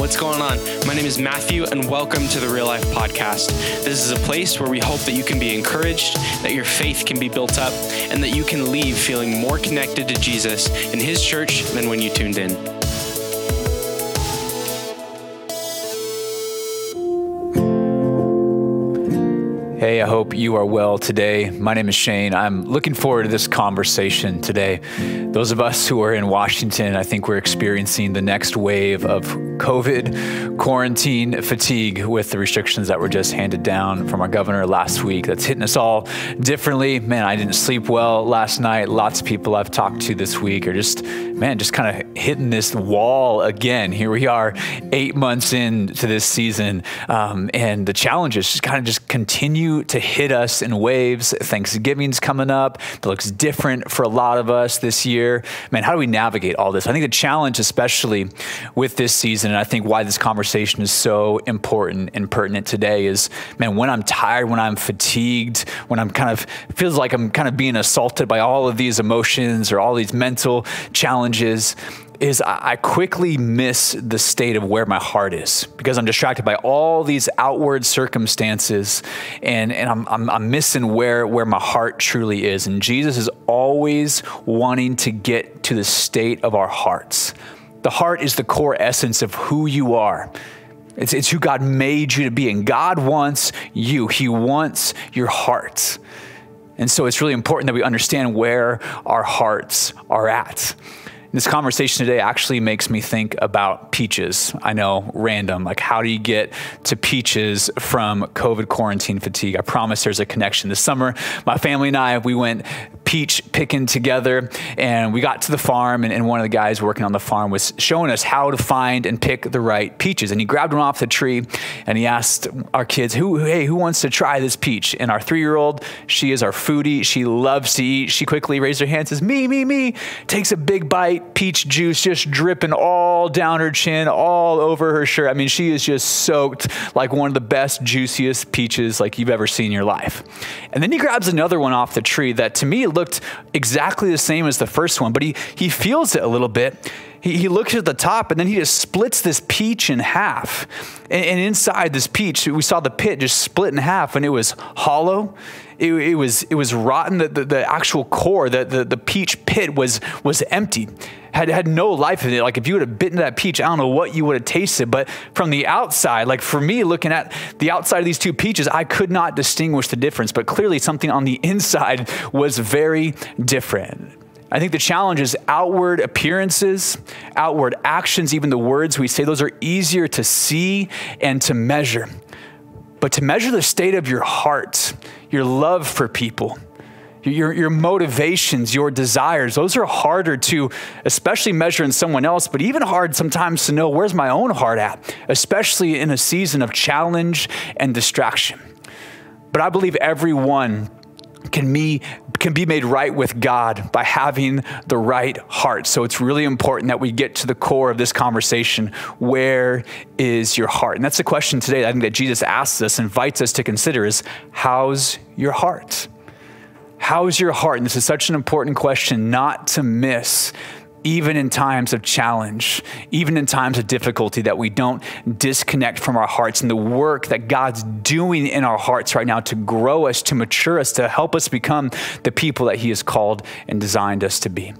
What's going on? My name is Matthew, and welcome to the Real Life Podcast. This is a place where we hope that you can be encouraged, that your faith can be built up, and that you can leave feeling more connected to Jesus and His church than when you tuned in. Hey, I hope you are well today. My name is Shane. I'm looking forward to this conversation today. Those of us who are in Washington, I think we're experiencing the next wave of COVID quarantine fatigue with the restrictions that were just handed down from our governor last week. That's hitting us all differently. Man, I didn't sleep well last night. Lots of people I've talked to this week are just, man, just kind of hitting this wall again. Here we are, eight months into this season, um, and the challenges just kind of just continue to hit us in waves. Thanksgiving's coming up. It looks different for a lot of us this year. Man, how do we navigate all this? I think the challenge, especially with this season, and I think why this conversation is so important and pertinent today is, man, when I'm tired, when I'm fatigued, when I'm kind of feels like I'm kind of being assaulted by all of these emotions or all these mental challenges, is I quickly miss the state of where my heart is because I'm distracted by all these outward circumstances and, and I'm, I'm, I'm, missing where, where my heart truly is. And Jesus is always wanting to get to the state of our hearts. The heart is the core essence of who you are. It's, it's who God made you to be. And God wants you, He wants your heart. And so it's really important that we understand where our hearts are at. This conversation today actually makes me think about peaches. I know, random. Like, how do you get to peaches from COVID quarantine fatigue? I promise there's a connection. This summer, my family and I, we went peach picking together and we got to the farm and, and, one of the guys working on the farm was showing us how to find and pick the right peaches. And he grabbed one off the tree and he asked our kids who hey who wants to try this peach? And our three-year-old she is our foodie. She loves to eat. She quickly raised her hand says me me me. Takes a big bite peach juice just dripping all down her chin all over her shirt. I mean she is just soaked like one of the best juiciest peaches like you've ever seen in your life. And then he grabs another one off the tree that to me exactly the same as the first one, but he, he feels it a little bit. He, he looks at the top and then he just splits this peach in half. And, and inside this peach, we saw the pit just split in half and it was hollow. It, it was, it was rotten. The, the, the actual core, the, the, the peach pit was, was empty had had no life in it. Like if you would have bitten that peach, I don't know what you would have tasted. But from the outside, like for me looking at the outside of these two peaches, I could not distinguish the difference. But clearly something on the inside was very different. I think the challenge is outward appearances, outward actions, even the words we say, those are easier to see and to measure. But to measure the state of your heart, your love for people, your, your motivations, your desires, those are harder to especially measure in someone else, but even hard sometimes to know where's my own heart at, especially in a season of challenge and distraction. But I believe everyone can be, can be made right with God by having the right heart. So it's really important that we get to the core of this conversation. Where is your heart? And that's the question today I think that Jesus asks us, invites us to consider is how's your heart? How's your heart? And this is such an important question not to miss even in times of challenge, even in times of difficulty, that we don't disconnect from our hearts and the work that God's doing in our hearts right now to grow us, to mature us, to help us become the people that He has called and designed us to be.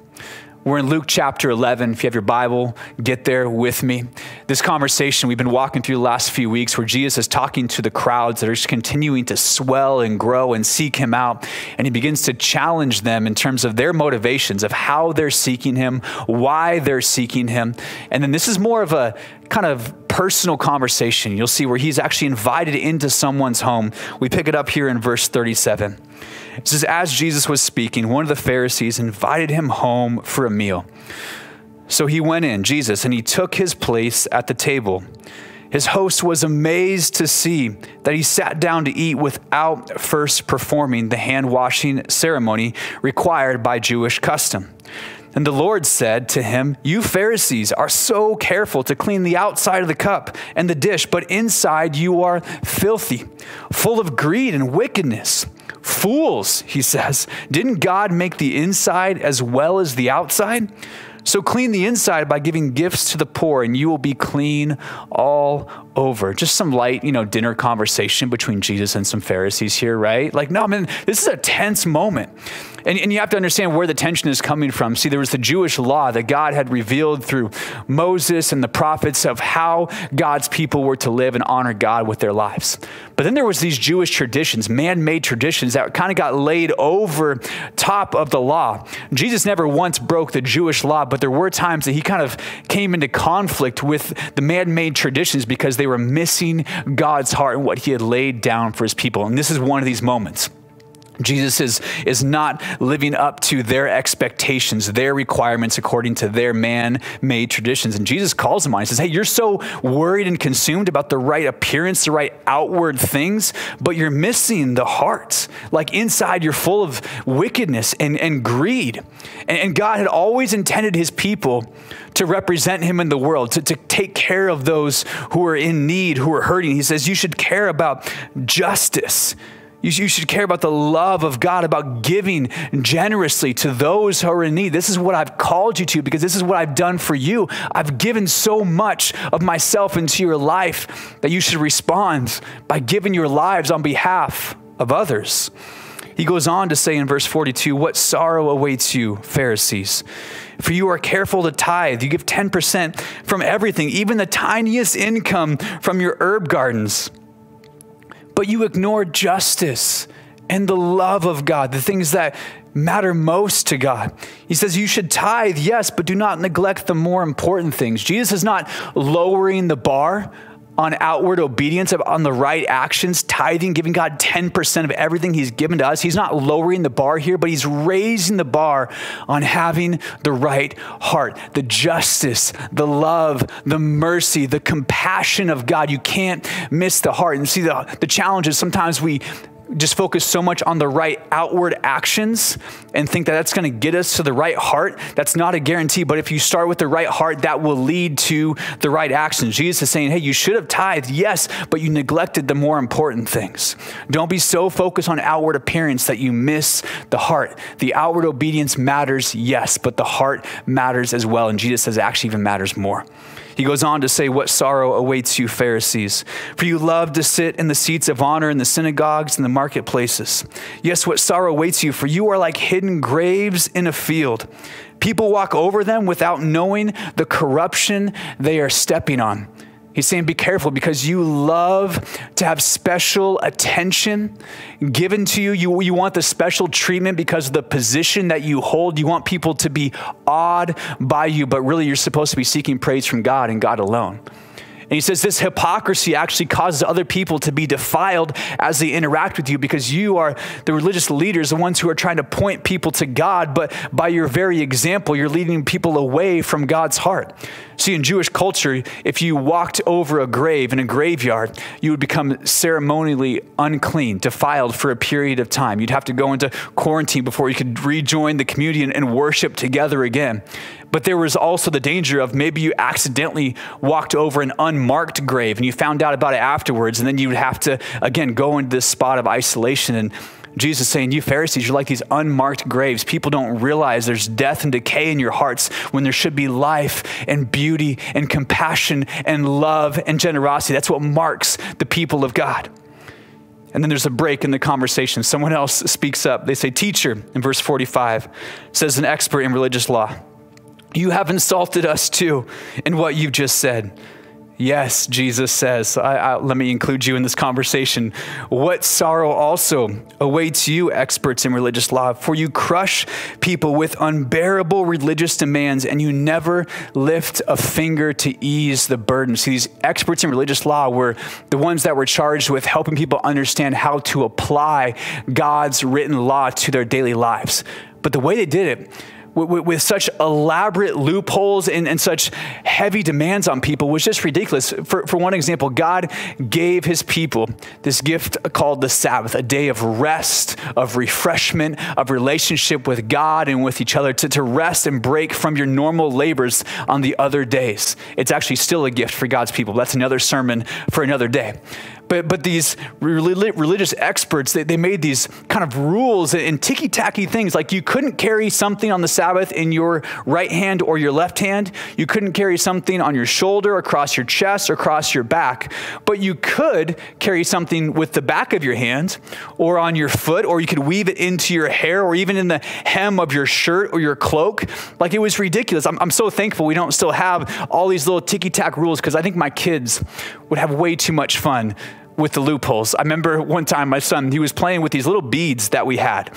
We're in Luke chapter 11. If you have your Bible, get there with me. This conversation we've been walking through the last few weeks where Jesus is talking to the crowds that are just continuing to swell and grow and seek him out. And he begins to challenge them in terms of their motivations, of how they're seeking him, why they're seeking him. And then this is more of a kind of personal conversation. You'll see where he's actually invited into someone's home. We pick it up here in verse 37. It says, As Jesus was speaking, one of the Pharisees invited him home for a meal. So he went in, Jesus, and he took his place at the table. His host was amazed to see that he sat down to eat without first performing the hand washing ceremony required by Jewish custom. And the Lord said to him, You Pharisees are so careful to clean the outside of the cup and the dish, but inside you are filthy, full of greed and wickedness. Fools, he says, didn't God make the inside as well as the outside? So clean the inside by giving gifts to the poor, and you will be clean all over. Just some light, you know, dinner conversation between Jesus and some Pharisees here, right? Like, no, I mean, this is a tense moment. And, and, you have to understand where the tension is coming from. See, there was the Jewish law that God had revealed through Moses and the prophets of how God's people were to live and honor God with their lives. But then there was these Jewish traditions, man-made traditions that kind of got laid over top of the law. Jesus never once broke the Jewish law, but there were times that he kind of came into conflict with the man-made traditions because they were missing God's heart and what he had laid down for his people. And this is one of these moments. Jesus is, is not living up to their expectations, their requirements according to their man made traditions. And Jesus calls them on. He says, Hey, you're so worried and consumed about the right appearance, the right outward things, but you're missing the heart. Like inside, you're full of wickedness and, and greed. And, and God had always intended his people to represent him in the world, to, to take care of those who are in need, who are hurting. He says, You should care about justice you, you should care about the love of God, about giving generously to those who are in need. This is what I've called you to because this is what I've done for you. I've given so much of myself into your life that you should respond by giving your lives on behalf of others. He goes on to say in verse 42 What sorrow awaits you, Pharisees! For you are careful to tithe. You give 10% from everything, even the tiniest income from your herb gardens but you ignore justice and the love of God, the things that matter most to God. He says you should tithe, yes, but do not neglect the more important things. Jesus is not lowering the bar on outward obedience, on the right actions, tithing, giving God 10% of everything He's given to us. He's not lowering the bar here, but He's raising the bar on having the right heart, the justice, the love, the mercy, the compassion of God. You can't miss the heart. And see, the, the challenge is sometimes we just focus so much on the right outward actions and think that that's going to get us to the right heart, that's not a guarantee. But if you start with the right heart, that will lead to the right actions. Jesus is saying, hey, you should have tithed, yes, but you neglected the more important things. Don't be so focused on outward appearance that you miss the heart. The outward obedience matters, yes, but the heart matters as well. And Jesus says it actually even matters more. He goes on to say, What sorrow awaits you, Pharisees? For you love to sit in the seats of honor in the synagogues and the marketplaces. Yes, what sorrow awaits you, for you are like hidden graves in a field. People walk over them without knowing the corruption they are stepping on. He's saying, be careful because you love to have special attention given to you. you. You want the special treatment because of the position that you hold. You want people to be awed by you, but really you're supposed to be seeking praise from God and God alone. And he says this hypocrisy actually causes other people to be defiled as they interact with you because you are the religious leaders, the ones who are trying to point people to God, but by your very example, you're leading people away from God's heart. See, in Jewish culture, if you walked over a grave in a graveyard, you would become ceremonially unclean, defiled for a period of time. You'd have to go into quarantine before you could rejoin the community and worship together again. But there was also the danger of maybe you accidentally walked over an unmarked grave and you found out about it afterwards, and then you would have to, again, go into this spot of isolation. And Jesus saying, You Pharisees, you're like these unmarked graves. People don't realize there's death and decay in your hearts when there should be life and beauty and compassion and love and generosity. That's what marks the people of God. And then there's a break in the conversation. Someone else speaks up. They say, Teacher, in verse 45, says an expert in religious law. You have insulted us too in what you've just said. Yes, Jesus says, I, I, let me include you in this conversation. What sorrow also awaits you, experts in religious law, for you crush people with unbearable religious demands and you never lift a finger to ease the burden. See, these experts in religious law were the ones that were charged with helping people understand how to apply God's written law to their daily lives. But the way they did it, with, with, such elaborate loopholes and, and, such heavy demands on people was just ridiculous. For, for one example, God gave his people this gift called the Sabbath, a day of rest, of refreshment, of relationship with God and with each other, to, to rest and break from your normal labors on the other days. It's actually still a gift for God's people. That's another sermon for another day. But, but these religious experts, they, they made these kind of rules and ticky tacky things like you couldn't carry something on the Sabbath in your right hand or your left hand. You couldn't carry something on your shoulder, across your chest, or across your back. But you could carry something with the back of your hand or on your foot, or you could weave it into your hair or even in the hem of your shirt or your cloak. Like it was ridiculous. I'm, I'm so thankful we don't still have all these little ticky tack rules because I think my kids would have way too much fun with the loopholes. I remember one time my son, he was playing with these little beads that we had.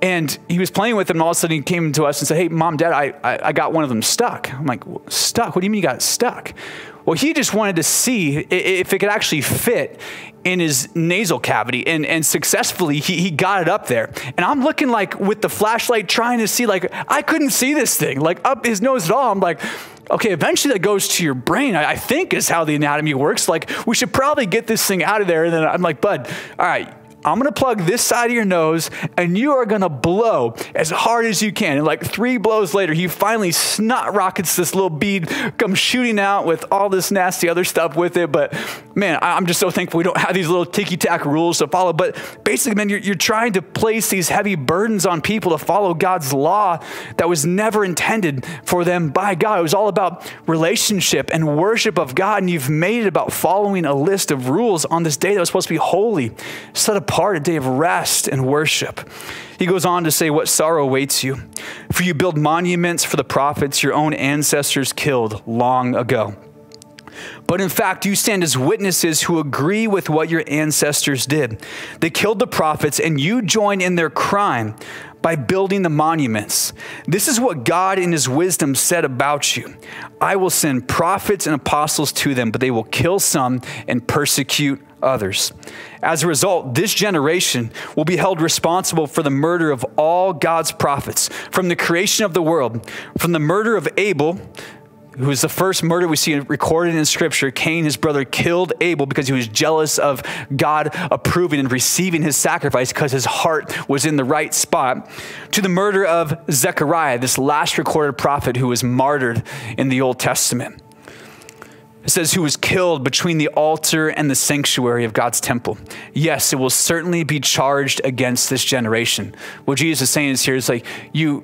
And he was playing with them, and all of a sudden he came to us and said, Hey, mom, dad, I, I, I got one of them stuck. I'm like, Stuck? What do you mean you got stuck? Well, he just wanted to see if it could actually fit in his nasal cavity and, and successfully he, he got it up there. And I'm looking like with the flashlight trying to see, like, I couldn't see this thing, like up his nose at all. I'm like, okay, eventually that goes to your brain, I, I think is how the anatomy works. Like, we should probably get this thing out of there. And then I'm like, bud, all right, I'm gonna plug this side of your nose and you are gonna blow as hard as you can. And like three blows later, he finally snot rockets this little bead, comes shooting out with all this nasty other stuff with it. But man, I'm just so thankful we don't have these little ticky tack rules to follow. But basically, man, you're, you're trying to place these heavy burdens on people to follow God's law that was never intended for them by God. It was all about relationship and worship of God. And you've made it about following a list of rules on this day that was supposed to be holy, set apart apart, a day of rest and worship. He goes on to say, What sorrow awaits you? For you build monuments for the prophets your own ancestors killed long ago. But in fact, you stand as witnesses who agree with what your ancestors did. They killed the prophets, and you join in their crime by building the monuments. This is what God in his wisdom said about you I will send prophets and apostles to them, but they will kill some and persecute others. As a result, this generation will be held responsible for the murder of all God's prophets from the creation of the world, from the murder of Abel, who is the first murder we see recorded in Scripture. Cain, his brother, killed Abel because he was jealous of God approving and receiving his sacrifice because his heart was in the right spot. To the murder of Zechariah, this last recorded prophet who was martyred in the Old Testament. It says, who was killed between the altar and the sanctuary of God's temple. Yes, it will certainly be charged against this generation. What Jesus is saying is here is like, you,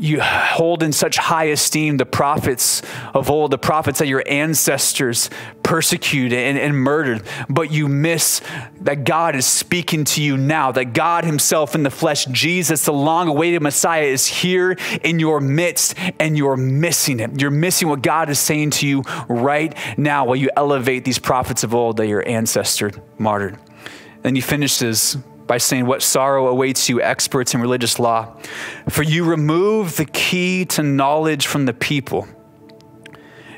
you hold in such high esteem the prophets of old, the prophets that your ancestors persecuted and, and, murdered, but you miss that God is speaking to you now, that God Himself in the flesh, Jesus, the long awaited Messiah, is here in your midst and you're missing it. You're missing what God is saying to you right now while you elevate these prophets of old that your ancestor martyred. And he finishes by saying, What sorrow awaits you, experts in religious law? For you remove the key to knowledge from the people.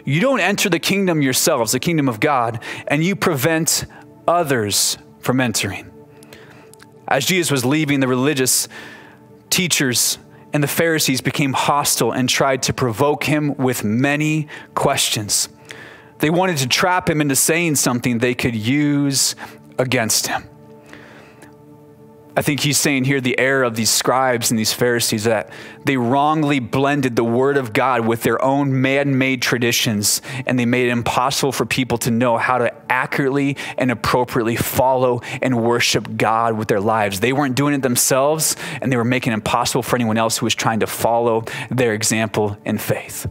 You don't enter the kingdom yourselves, the kingdom of God, and you prevent others from entering. As Jesus was leaving, the religious teachers and the Pharisees became hostile and tried to provoke him with many questions. They wanted to trap him into saying something they could use against him. I think he's saying here the error of these scribes and these Pharisees that they wrongly blended the word of God with their own man made traditions, and they made it impossible for people to know how to accurately and appropriately follow and worship God with their lives. They weren't doing it themselves, and they were making it impossible for anyone else who was trying to follow their example in faith.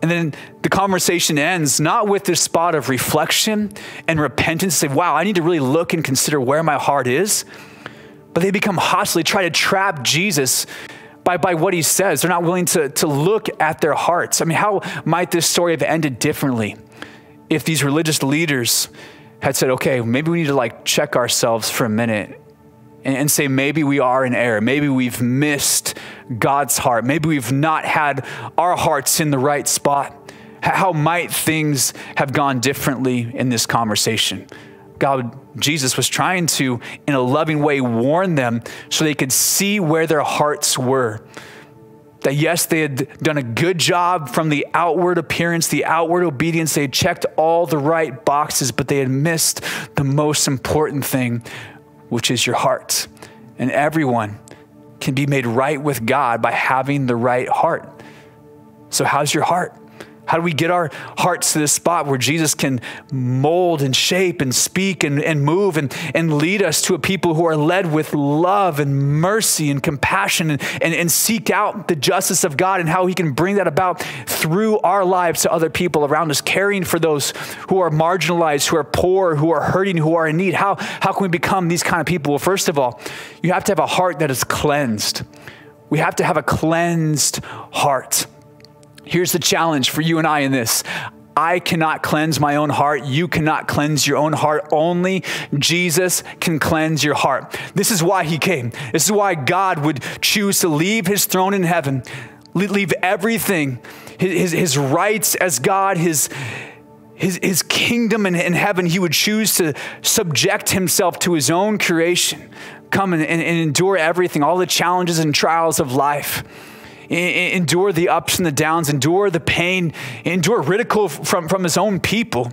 And then the conversation ends not with this spot of reflection and repentance, say, wow, I need to really look and consider where my heart is but they become hostile. They try to trap Jesus by, by what he says. They're not willing to, to look at their hearts. I mean, how might this story have ended differently if these religious leaders had said, okay, maybe we need to like check ourselves for a minute and, and say, maybe we are in error. Maybe we've missed God's heart. Maybe we've not had our hearts in the right spot. How might things have gone differently in this conversation? God, Jesus was trying to, in a loving way, warn them so they could see where their hearts were. That yes, they had done a good job from the outward appearance, the outward obedience. They had checked all the right boxes, but they had missed the most important thing, which is your heart. And everyone can be made right with God by having the right heart. So, how's your heart? How do we get our hearts to this spot where Jesus can mold and shape and speak and, and move and, and lead us to a people who are led with love and mercy and compassion and, and, and seek out the justice of God and how he can bring that about through our lives to other people around us, caring for those who are marginalized, who are poor, who are hurting, who are in need? How, how can we become these kind of people? Well, first of all, you have to have a heart that is cleansed. We have to have a cleansed heart. Here's the challenge for you and I in this. I cannot cleanse my own heart. You cannot cleanse your own heart. Only Jesus can cleanse your heart. This is why he came. This is why God would choose to leave his throne in heaven, leave everything, his, his rights as God, his, his, his kingdom in, in heaven. He would choose to subject himself to his own creation, come and, and, and endure everything, all the challenges and trials of life endure the ups and the downs, endure the pain, endure ridicule from, from his own people.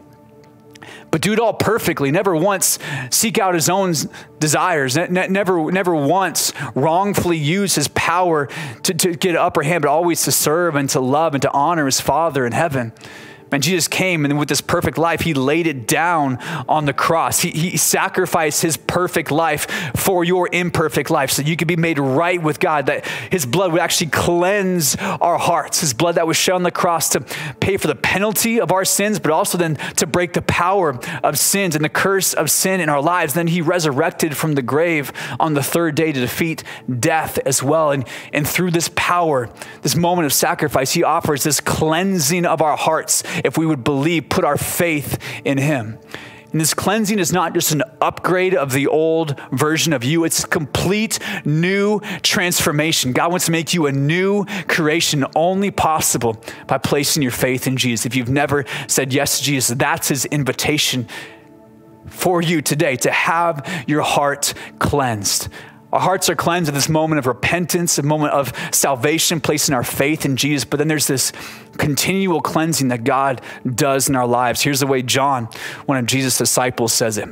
But do it all perfectly, never once seek out his own desires, never, never once wrongfully use his power to, to get upper hand, but always to serve and to love and to honor his Father in heaven. And Jesus came and with this perfect life, he laid it down on the cross. He, he sacrificed his perfect life for your imperfect life so you could be made right with God, that his blood would actually cleanse our hearts. His blood that was shed on the cross to pay for the penalty of our sins, but also then to break the power of sins and the curse of sin in our lives. Then he resurrected from the grave on the third day to defeat death as well. And, and through this power, this moment of sacrifice, he offers this cleansing of our hearts if we would believe, put our faith in Him. And this cleansing is not just an upgrade of the old version of you, it's complete new transformation. God wants to make you a new creation, only possible by placing your faith in Jesus. If you've never said yes to Jesus, that's His invitation for you today to have your heart cleansed. Our hearts are cleansed at this moment of repentance, a moment of salvation, placing our faith in Jesus. But then there's this continual cleansing that God does in our lives. Here's the way John, one of Jesus' disciples, says it.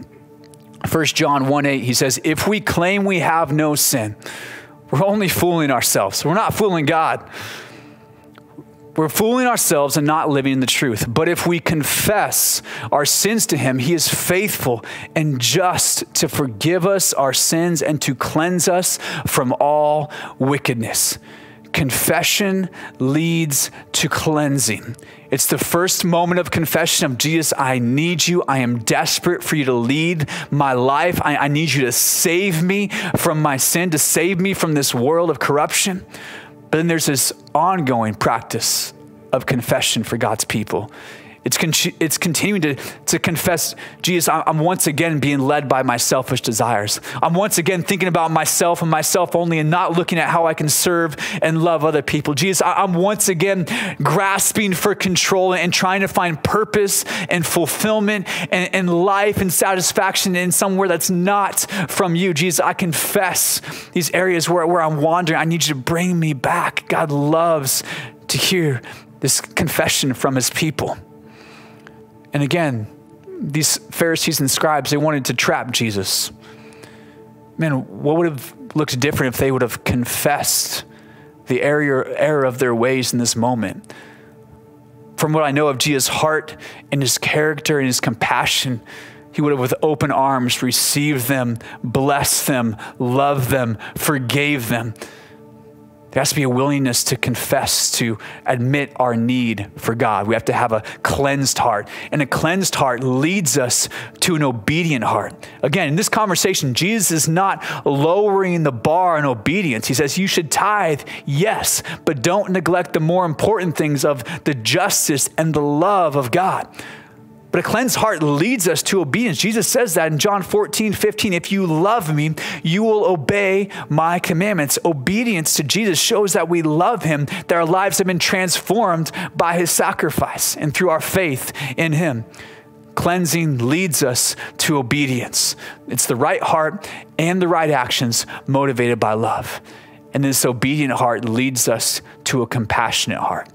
1 John 1 8, he says, If we claim we have no sin, we're only fooling ourselves. We're not fooling God. We're fooling ourselves and not living in the truth. But if we confess our sins to Him, He is faithful and just to forgive us our sins and to cleanse us from all wickedness. Confession leads to cleansing. It's the first moment of confession of Jesus, I need you. I am desperate for you to lead my life. I, I need you to save me from my sin, to save me from this world of corruption. But then there's this ongoing practice of confession for God's people. It's, con- it's continuing to, to confess, Jesus, I'm once again being led by my selfish desires. I'm once again thinking about myself and myself only and not looking at how I can serve and love other people. Jesus, I'm once again grasping for control and trying to find purpose and fulfillment and, and life and satisfaction in somewhere that's not from you. Jesus, I confess these areas where, where I'm wandering. I need you to bring me back. God loves to hear this confession from his people. And again, these Pharisees and scribes, they wanted to trap Jesus. Man, what would have looked different if they would have confessed the error, error of their ways in this moment? From what I know of Jesus' heart and his character and his compassion, he would have, with open arms, received them, blessed them, loved them, forgave them. There has to be a willingness to confess, to admit our need for God. We have to have a cleansed heart. And a cleansed heart leads us to an obedient heart. Again, in this conversation, Jesus is not lowering the bar on obedience. He says, You should tithe, yes, but don't neglect the more important things of the justice and the love of God. But a cleansed heart leads us to obedience. Jesus says that in John 14, 15. If you love me, you will obey my commandments. Obedience to Jesus shows that we love him, that our lives have been transformed by his sacrifice and through our faith in him. Cleansing leads us to obedience. It's the right heart and the right actions motivated by love. And this obedient heart leads us to a compassionate heart.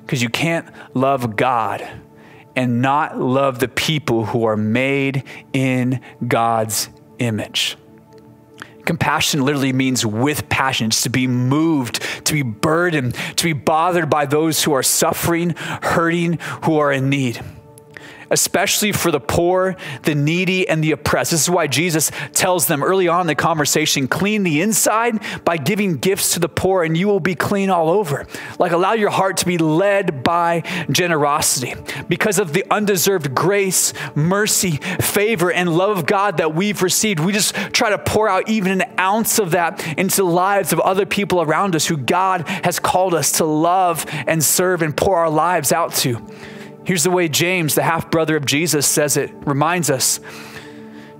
Because you can't love God and not love the people who are made in God's image. Compassion literally means with passion. It's to be moved, to be burdened, to be bothered by those who are suffering, hurting, who are in need especially for the poor, the needy, and the oppressed. This is why Jesus tells them early on in the conversation clean the inside by giving gifts to the poor, and you will be clean all over. Like, allow your heart to be led by generosity. Because of the undeserved grace, mercy, favor, and love of God that we've received, we just try to pour out even an ounce of that into the lives of other people around us who God has called us to love and serve and pour our lives out to. Here's the way James, the half brother of Jesus, says it, reminds us.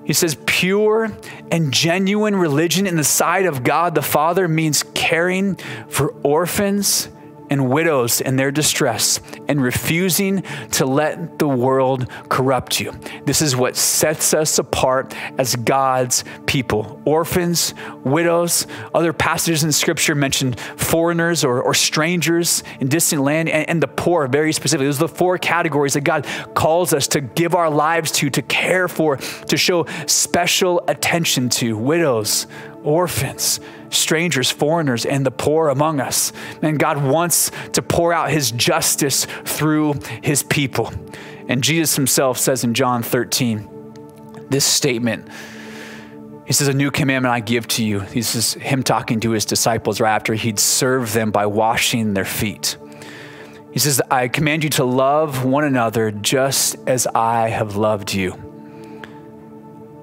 He says, pure and genuine religion in the sight of God the Father means caring for orphans and widows in their distress and refusing to let the world corrupt you. This is what sets us apart as God's people. Orphans, widows, other passages in Scripture mention foreigners or, or strangers in distant land, and, and the poor, very specifically. Those are the four categories that God calls us to give our lives to, to care for, to show special attention to widows, orphans, strangers, foreigners, and the poor among us. And God wants to pour out his justice through his people. And Jesus himself says in John 13, this statement. He says, A new commandment I give to you. This is him talking to his disciples right after he'd served them by washing their feet. He says, I command you to love one another just as I have loved you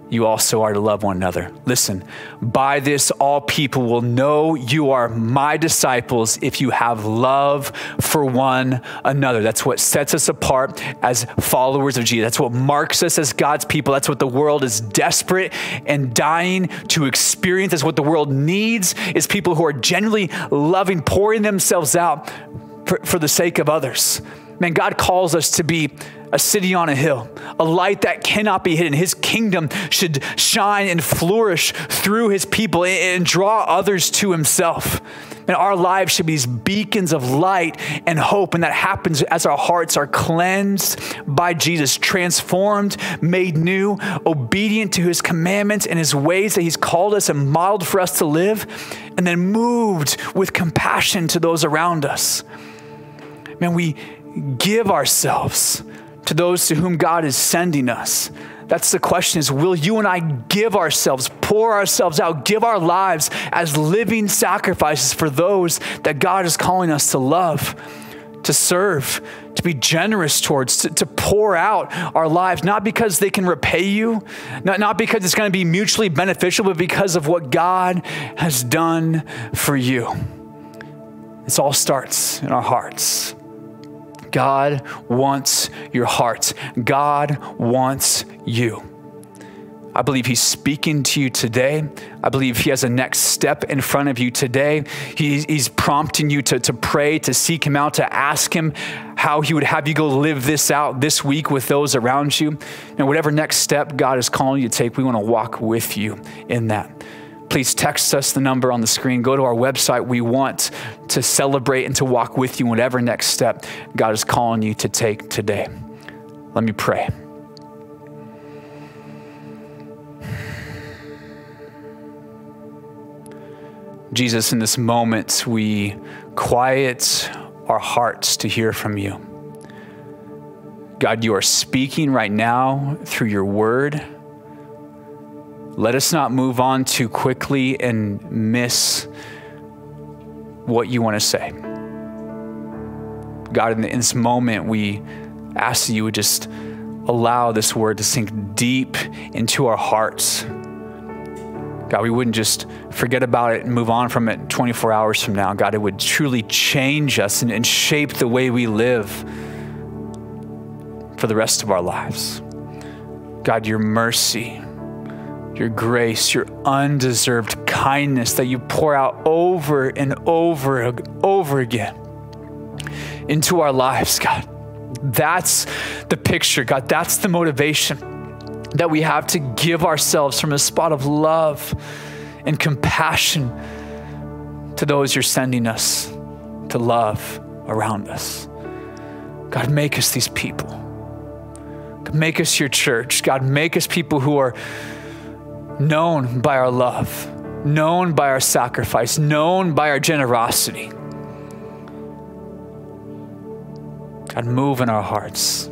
you also are to love one another. Listen, by this all people will know you are my disciples if you have love for one another. That's what sets us apart as followers of Jesus. That's what marks us as God's people. That's what the world is desperate and dying to experience. That's what the world needs is people who are genuinely loving, pouring themselves out for, for the sake of others. Man, God calls us to be a city on a hill, a light that cannot be hidden. His kingdom should shine and flourish through his people and draw others to himself. And our lives should be these beacons of light and hope. And that happens as our hearts are cleansed by Jesus, transformed, made new, obedient to his commandments and his ways that he's called us and modeled for us to live, and then moved with compassion to those around us. Man, we give ourselves to those to whom God is sending us. That's the question is will you and I give ourselves, pour ourselves out, give our lives as living sacrifices for those that God is calling us to love, to serve, to be generous towards, to, to pour out our lives, not because they can repay you, not, not because it's going to be mutually beneficial, but because of what God has done for you. This all starts in our hearts. God wants your heart. God wants you. I believe He's speaking to you today. I believe He has a next step in front of you today. he's prompting you to, to pray, to seek Him out, to ask Him how He would have you go live this out this week with those around you. And whatever next step God is calling you to take, we want to walk with you in that please text us the number on the screen. Go to our website. We want to celebrate and to walk with you in whatever next step God is calling you to take today. Let me pray. Jesus, in this moment, we quiet our hearts to hear from you. God, you are speaking right now through your word. Let us not move on too quickly and miss what you want to say. God, in this moment, we ask that you would just allow this word to sink deep into our hearts. God, we wouldn't just forget about it and move on from it 24 hours from now. God, it would truly change us and, and shape the way we live for the rest of our lives. God, your mercy your grace, your undeserved kindness that you pour out over and over and over again into our lives, God. That's the picture, God. That's the motivation that we have to give ourselves from a spot of love and compassion to those you're sending us to love around us. God, make us these people. God, make us your church. God, make us people who are known by our love, known by our sacrifice, known by our generosity. God, move in our hearts.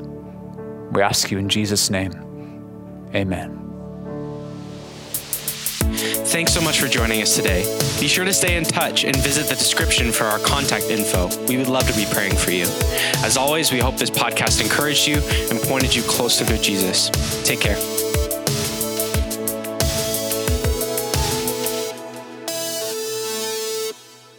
We ask you in Jesus' name. Amen. Thanks so much for joining us today. Be sure to stay in touch and visit the description for our contact info. We would love to be praying for you. As always, we hope this podcast encouraged you and pointed you closer to Jesus. Take care.